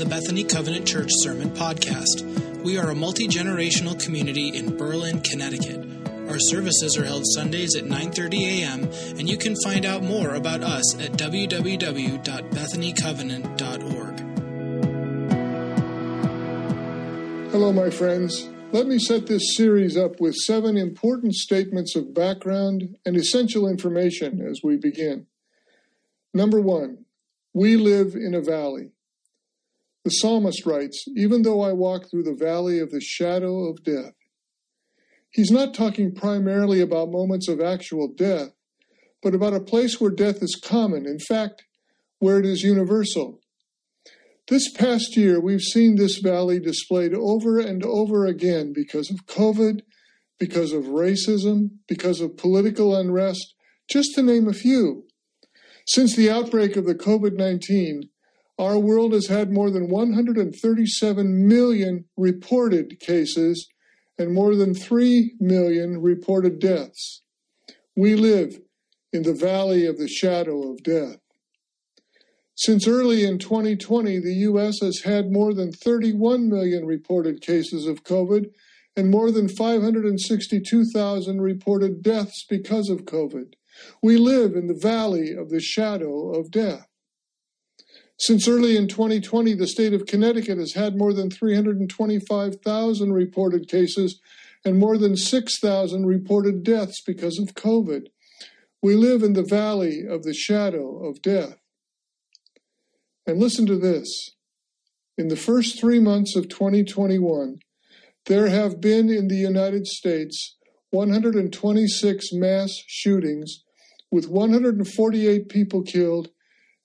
the Bethany Covenant Church Sermon Podcast. We are a multi generational community in Berlin, Connecticut. Our services are held Sundays at 9:30 a.m., and you can find out more about us at www.bethanycovenant.org. Hello, my friends. Let me set this series up with seven important statements of background and essential information as we begin. Number one, we live in a valley. The psalmist writes, Even though I walk through the valley of the shadow of death. He's not talking primarily about moments of actual death, but about a place where death is common, in fact, where it is universal. This past year, we've seen this valley displayed over and over again because of COVID, because of racism, because of political unrest, just to name a few. Since the outbreak of the COVID 19, our world has had more than 137 million reported cases and more than 3 million reported deaths. We live in the valley of the shadow of death. Since early in 2020, the U.S. has had more than 31 million reported cases of COVID and more than 562,000 reported deaths because of COVID. We live in the valley of the shadow of death. Since early in 2020, the state of Connecticut has had more than 325,000 reported cases and more than 6,000 reported deaths because of COVID. We live in the valley of the shadow of death. And listen to this. In the first three months of 2021, there have been in the United States 126 mass shootings with 148 people killed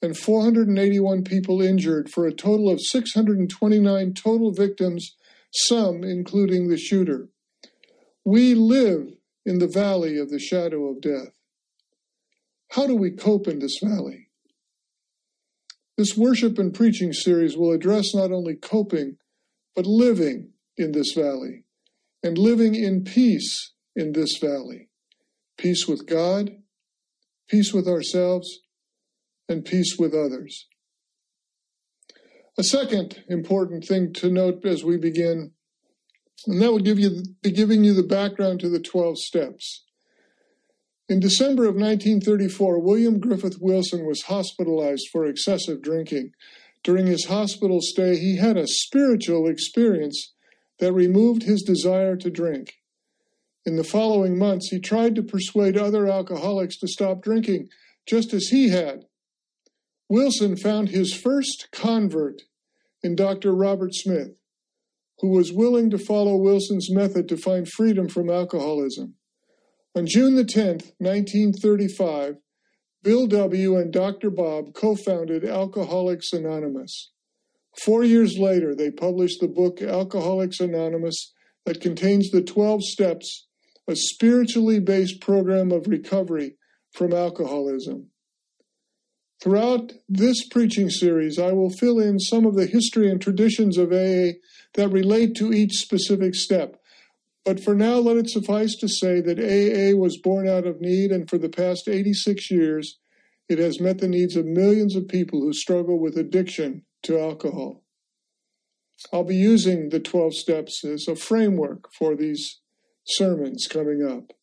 and 481 people injured for a total of 629 total victims, some including the shooter. We live in the valley of the shadow of death. How do we cope in this valley? This worship and preaching series will address not only coping, but living in this valley and living in peace in this valley. Peace with God, peace with ourselves, and peace with others. A second important thing to note as we begin, and that will give you be giving you the background to the 12 steps. In December of 1934, William Griffith Wilson was hospitalized for excessive drinking. During his hospital stay, he had a spiritual experience that removed his desire to drink. In the following months, he tried to persuade other alcoholics to stop drinking, just as he had. Wilson found his first convert in Dr. Robert Smith, who was willing to follow Wilson's method to find freedom from alcoholism. On June the 10th, 1935, Bill W. and Dr. Bob co founded Alcoholics Anonymous. Four years later, they published the book Alcoholics Anonymous that contains the 12 steps, a spiritually based program of recovery from alcoholism. Throughout this preaching series, I will fill in some of the history and traditions of AA that relate to each specific step. But for now, let it suffice to say that AA was born out of need, and for the past 86 years, it has met the needs of millions of people who struggle with addiction to alcohol. I'll be using the 12 steps as a framework for these sermons coming up.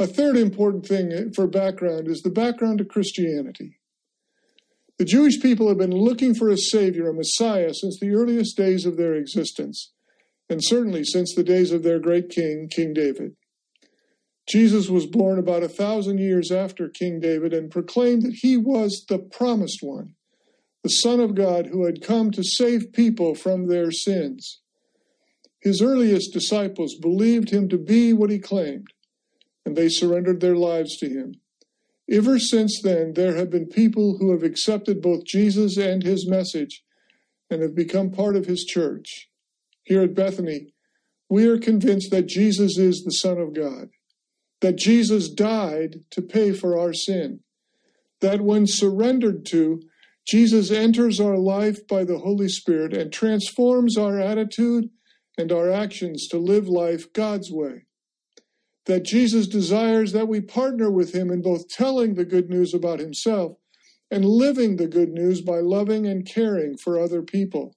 A third important thing for background is the background of Christianity. The Jewish people have been looking for a Savior, a Messiah, since the earliest days of their existence, and certainly since the days of their great king, King David. Jesus was born about a thousand years after King David and proclaimed that he was the promised one, the Son of God who had come to save people from their sins. His earliest disciples believed him to be what he claimed, and they surrendered their lives to him. Ever since then, there have been people who have accepted both Jesus and his message and have become part of his church. Here at Bethany, we are convinced that Jesus is the Son of God, that Jesus died to pay for our sin, that when surrendered to, Jesus enters our life by the Holy Spirit and transforms our attitude and our actions to live life God's way that Jesus desires that we partner with him in both telling the good news about himself and living the good news by loving and caring for other people.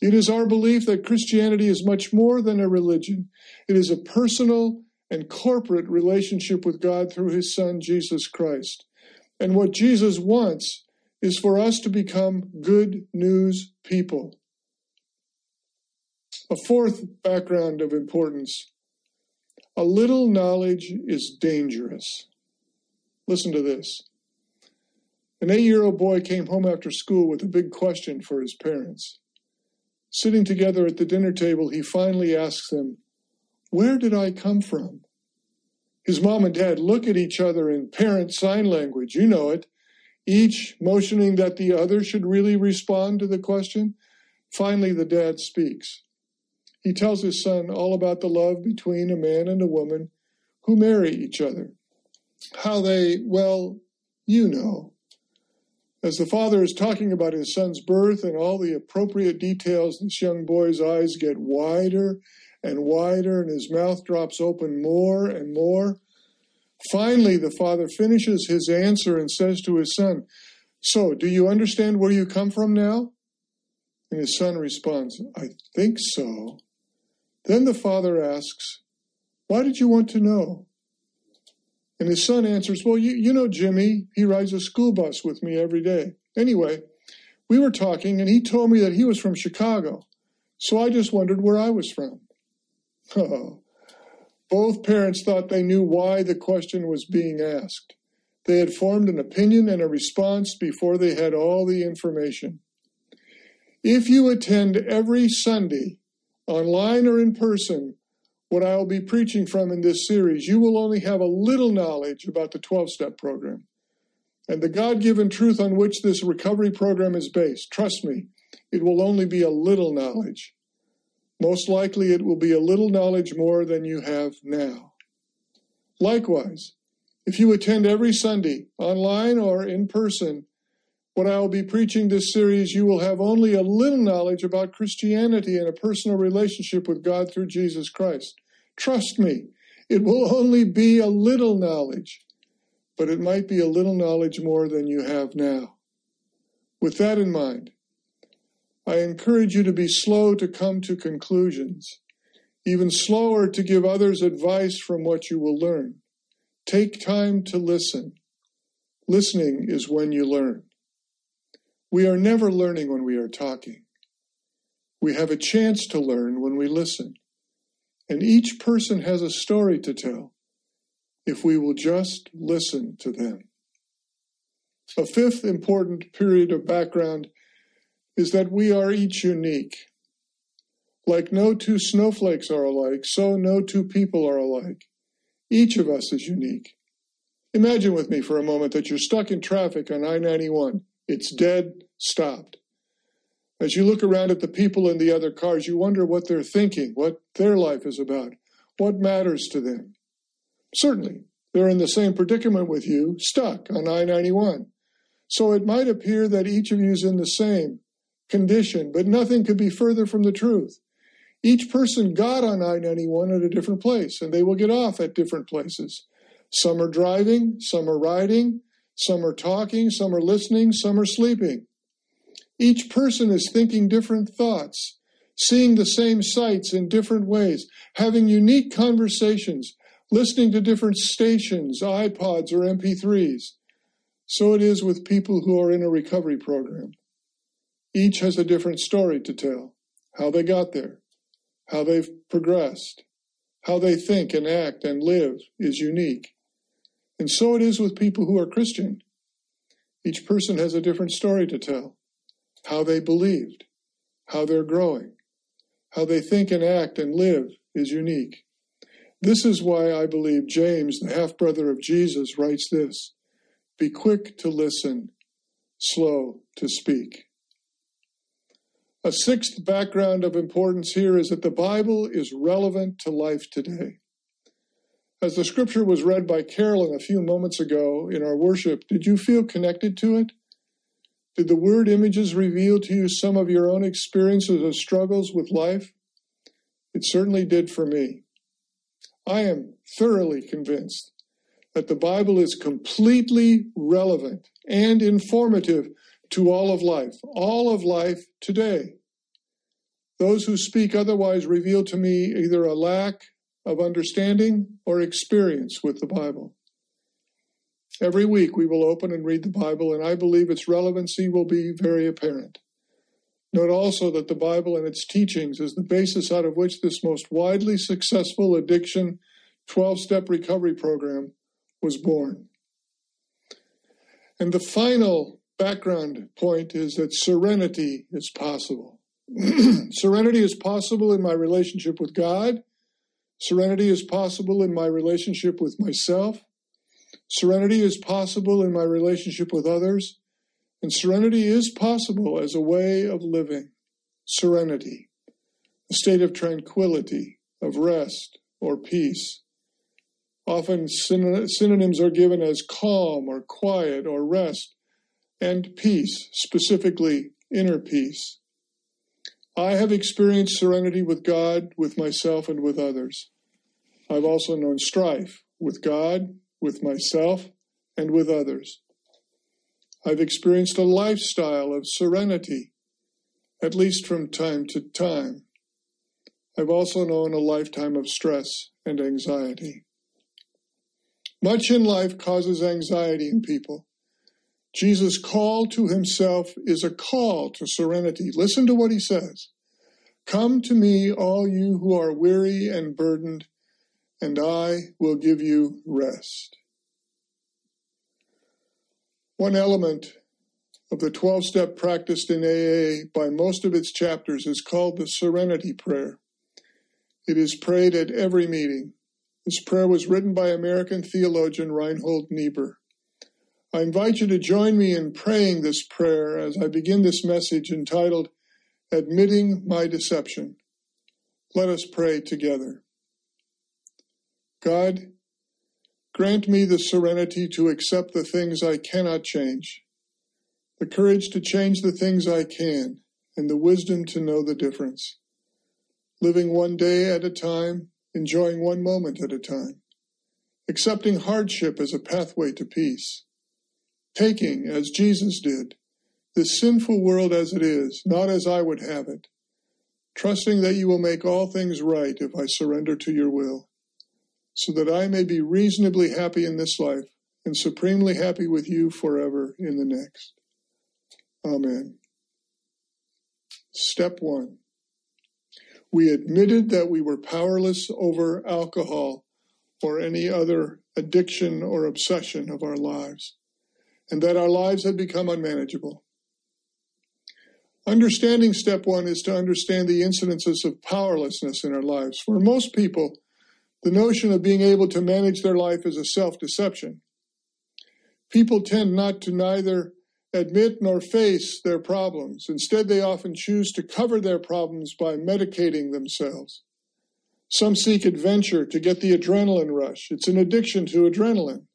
It is our belief that Christianity is much more than a religion. It is a personal and corporate relationship with God through his Son, Jesus Christ. And what Jesus wants is for us to become good news people. A fourth background of importance a little knowledge is dangerous. Listen to this. An eight year old boy came home after school with a big question for his parents. Sitting together at the dinner table, he finally asks them, Where did I come from? His mom and dad look at each other in parent sign language. You know it. Each motioning that the other should really respond to the question. Finally, the dad speaks. He tells his son all about the love between a man and a woman who marry each other. How they, well, you know. As the father is talking about his son's birth and all the appropriate details, this young boy's eyes get wider and wider, and his mouth drops open more and more. Finally, the father finishes his answer and says to his son, So, do you understand where you come from now? And his son responds, I think so. Then the father asks, Why did you want to know? And his son answers, Well, you, you know Jimmy. He rides a school bus with me every day. Anyway, we were talking, and he told me that he was from Chicago. So I just wondered where I was from. Oh. Both parents thought they knew why the question was being asked. They had formed an opinion and a response before they had all the information. If you attend every Sunday, online or in person, what I will be preaching from in this series, you will only have a little knowledge about the 12 step program and the God given truth on which this recovery program is based. Trust me, it will only be a little knowledge. Most likely, it will be a little knowledge more than you have now. Likewise, if you attend every Sunday, online or in person, what I will be preaching this series, you will have only a little knowledge about Christianity and a personal relationship with God through Jesus Christ. Trust me, it will only be a little knowledge, but it might be a little knowledge more than you have now. With that in mind, I encourage you to be slow to come to conclusions, even slower to give others advice from what you will learn. Take time to listen. Listening is when you learn. We are never learning when we are talking. We have a chance to learn when we listen. And each person has a story to tell if we will just listen to them. A fifth important period of background is that we are each unique. Like no two snowflakes are alike, so no two people are alike. Each of us is unique. Imagine with me for a moment that you're stuck in traffic on I 91. It's dead, stopped. As you look around at the people in the other cars, you wonder what they're thinking, what their life is about, what matters to them. Certainly, they're in the same predicament with you, stuck on I 91. So it might appear that each of you is in the same condition, but nothing could be further from the truth. Each person got on I 91 at a different place, and they will get off at different places. Some are driving, some are riding, some are talking, some are listening, some are sleeping. Each person is thinking different thoughts, seeing the same sights in different ways, having unique conversations, listening to different stations, iPods, or MP3s. So it is with people who are in a recovery program. Each has a different story to tell how they got there, how they've progressed, how they think and act and live is unique. And so it is with people who are Christian. Each person has a different story to tell how they believed, how they're growing, how they think and act and live is unique. This is why I believe James, the half brother of Jesus, writes this Be quick to listen, slow to speak. A sixth background of importance here is that the Bible is relevant to life today. As the scripture was read by Carolyn a few moments ago in our worship, did you feel connected to it? Did the word images reveal to you some of your own experiences of struggles with life? It certainly did for me. I am thoroughly convinced that the Bible is completely relevant and informative to all of life, all of life today. Those who speak otherwise reveal to me either a lack of understanding or experience with the Bible. Every week we will open and read the Bible, and I believe its relevancy will be very apparent. Note also that the Bible and its teachings is the basis out of which this most widely successful addiction 12 step recovery program was born. And the final background point is that serenity is possible. serenity is possible in my relationship with God. Serenity is possible in my relationship with myself. Serenity is possible in my relationship with others. And serenity is possible as a way of living. Serenity, a state of tranquility, of rest or peace. Often synonyms are given as calm or quiet or rest and peace, specifically inner peace. I have experienced serenity with God, with myself, and with others. I've also known strife with God, with myself, and with others. I've experienced a lifestyle of serenity, at least from time to time. I've also known a lifetime of stress and anxiety. Much in life causes anxiety in people. Jesus' call to himself is a call to serenity. Listen to what he says Come to me, all you who are weary and burdened, and I will give you rest. One element of the 12 step practiced in AA by most of its chapters is called the Serenity Prayer. It is prayed at every meeting. This prayer was written by American theologian Reinhold Niebuhr. I invite you to join me in praying this prayer as I begin this message entitled Admitting My Deception. Let us pray together. God, grant me the serenity to accept the things I cannot change, the courage to change the things I can, and the wisdom to know the difference. Living one day at a time, enjoying one moment at a time, accepting hardship as a pathway to peace, taking, as Jesus did, this sinful world as it is, not as I would have it, trusting that you will make all things right if I surrender to your will, so that I may be reasonably happy in this life and supremely happy with you forever in the next. Amen. Step one we admitted that we were powerless over alcohol or any other addiction or obsession of our lives, and that our lives had become unmanageable. Understanding step one is to understand the incidences of powerlessness in our lives. For most people, the notion of being able to manage their life is a self deception. People tend not to neither admit nor face their problems. Instead, they often choose to cover their problems by medicating themselves. Some seek adventure to get the adrenaline rush. It's an addiction to adrenaline.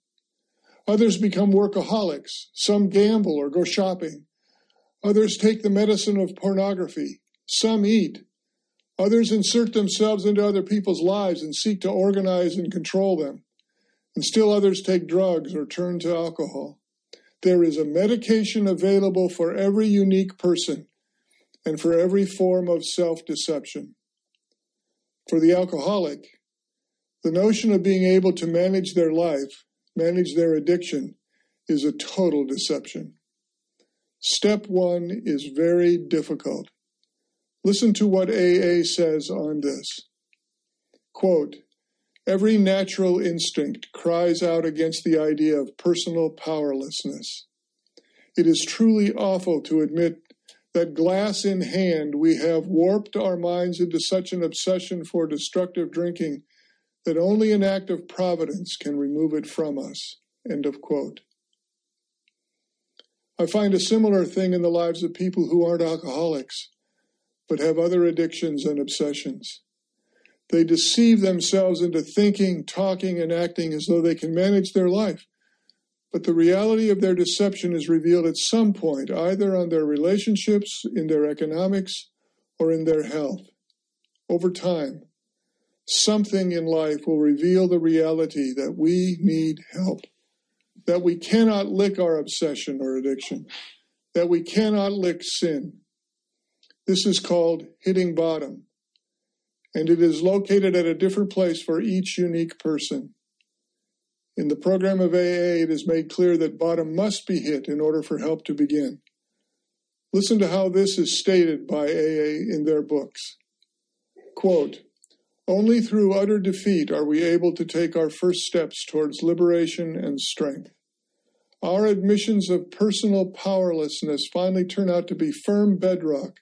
Others become workaholics. Some gamble or go shopping. Others take the medicine of pornography. Some eat. Others insert themselves into other people's lives and seek to organize and control them. And still others take drugs or turn to alcohol. There is a medication available for every unique person and for every form of self deception. For the alcoholic, the notion of being able to manage their life, manage their addiction, is a total deception. Step one is very difficult. Listen to what AA says on this. Quote, Every natural instinct cries out against the idea of personal powerlessness. It is truly awful to admit that glass in hand we have warped our minds into such an obsession for destructive drinking that only an act of providence can remove it from us. End of quote. I find a similar thing in the lives of people who aren't alcoholics, but have other addictions and obsessions. They deceive themselves into thinking, talking, and acting as though they can manage their life. But the reality of their deception is revealed at some point, either on their relationships, in their economics, or in their health. Over time, something in life will reveal the reality that we need help, that we cannot lick our obsession or addiction, that we cannot lick sin. This is called hitting bottom, and it is located at a different place for each unique person. In the program of AA, it is made clear that bottom must be hit in order for help to begin. Listen to how this is stated by AA in their books. Quote, only through utter defeat are we able to take our first steps towards liberation and strength. Our admissions of personal powerlessness finally turn out to be firm bedrock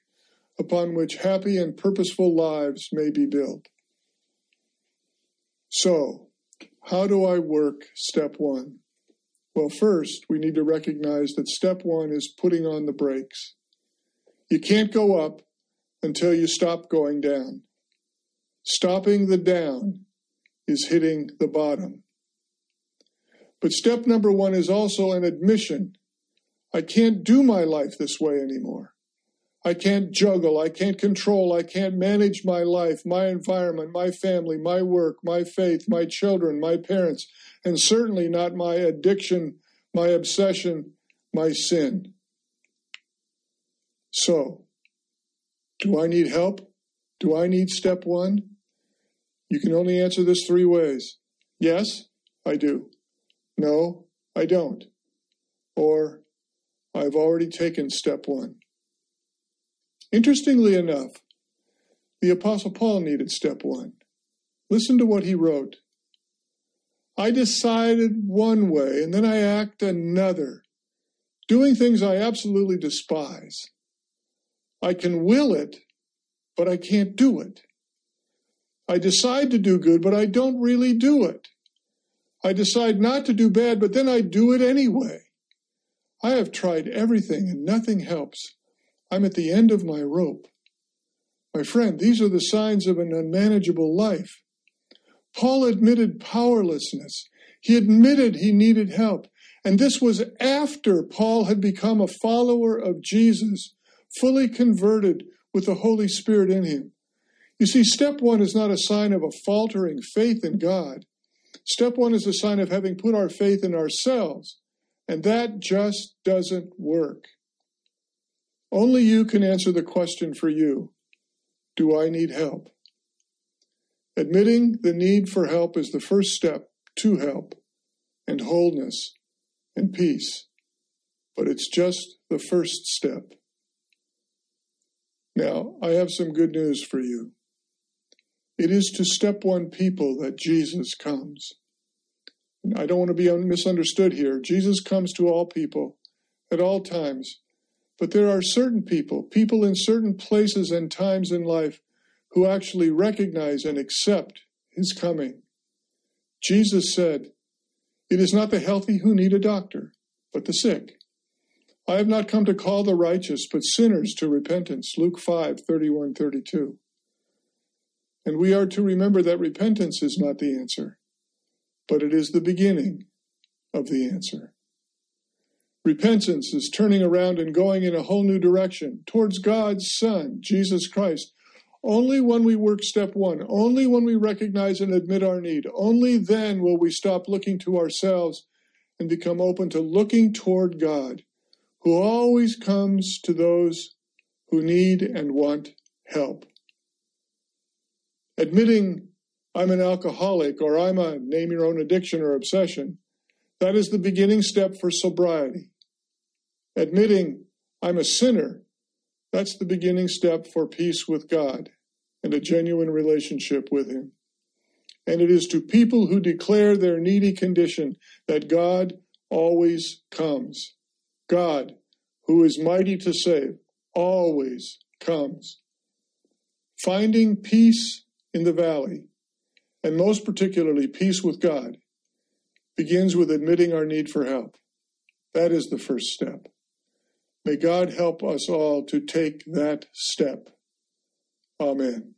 upon which happy and purposeful lives may be built. So, how do I work step one? Well, first, we need to recognize that step one is putting on the brakes. You can't go up until you stop going down. Stopping the down is hitting the bottom. But step number one is also an admission. I can't do my life this way anymore. I can't juggle. I can't control. I can't manage my life, my environment, my family, my work, my faith, my children, my parents, and certainly not my addiction, my obsession, my sin. So, do I need help? Do I need step one? You can only answer this three ways. Yes, I do. No, I don't. Or, I've already taken step one. Interestingly enough, the Apostle Paul needed step one. Listen to what he wrote. I decided one way and then I act another, doing things I absolutely despise. I can will it, but I can't do it. I decide to do good, but I don't really do it. I decide not to do bad, but then I do it anyway. I have tried everything and nothing helps. I'm at the end of my rope. My friend, these are the signs of an unmanageable life. Paul admitted powerlessness. He admitted he needed help. And this was after Paul had become a follower of Jesus, fully converted with the Holy Spirit in him. You see, step one is not a sign of a faltering faith in God. Step one is a sign of having put our faith in ourselves, and that just doesn't work. Only you can answer the question for you Do I need help? Admitting the need for help is the first step to help and wholeness and peace, but it's just the first step. Now, I have some good news for you. It is to step one people that Jesus comes. And I don't want to be misunderstood here. Jesus comes to all people at all times but there are certain people, people in certain places and times in life, who actually recognize and accept his coming. Jesus said, It is not the healthy who need a doctor, but the sick. I have not come to call the righteous, but sinners to repentance. Luke 5 31 32. And we are to remember that repentance is not the answer, but it is the beginning of the answer. Repentance is turning around and going in a whole new direction towards God's Son, Jesus Christ. Only when we work step one, only when we recognize and admit our need, only then will we stop looking to ourselves and become open to looking toward God, who always comes to those who need and want help. Admitting I'm an alcoholic or I'm a name your own addiction or obsession that is the beginning step for sobriety. Admitting I'm a sinner, that's the beginning step for peace with God and a genuine relationship with Him. And it is to people who declare their needy condition that God always comes. God, who is mighty to save, always comes. Finding peace in the valley, and most particularly peace with God, begins with admitting our need for help. That is the first step. May God help us all to take that step. Amen.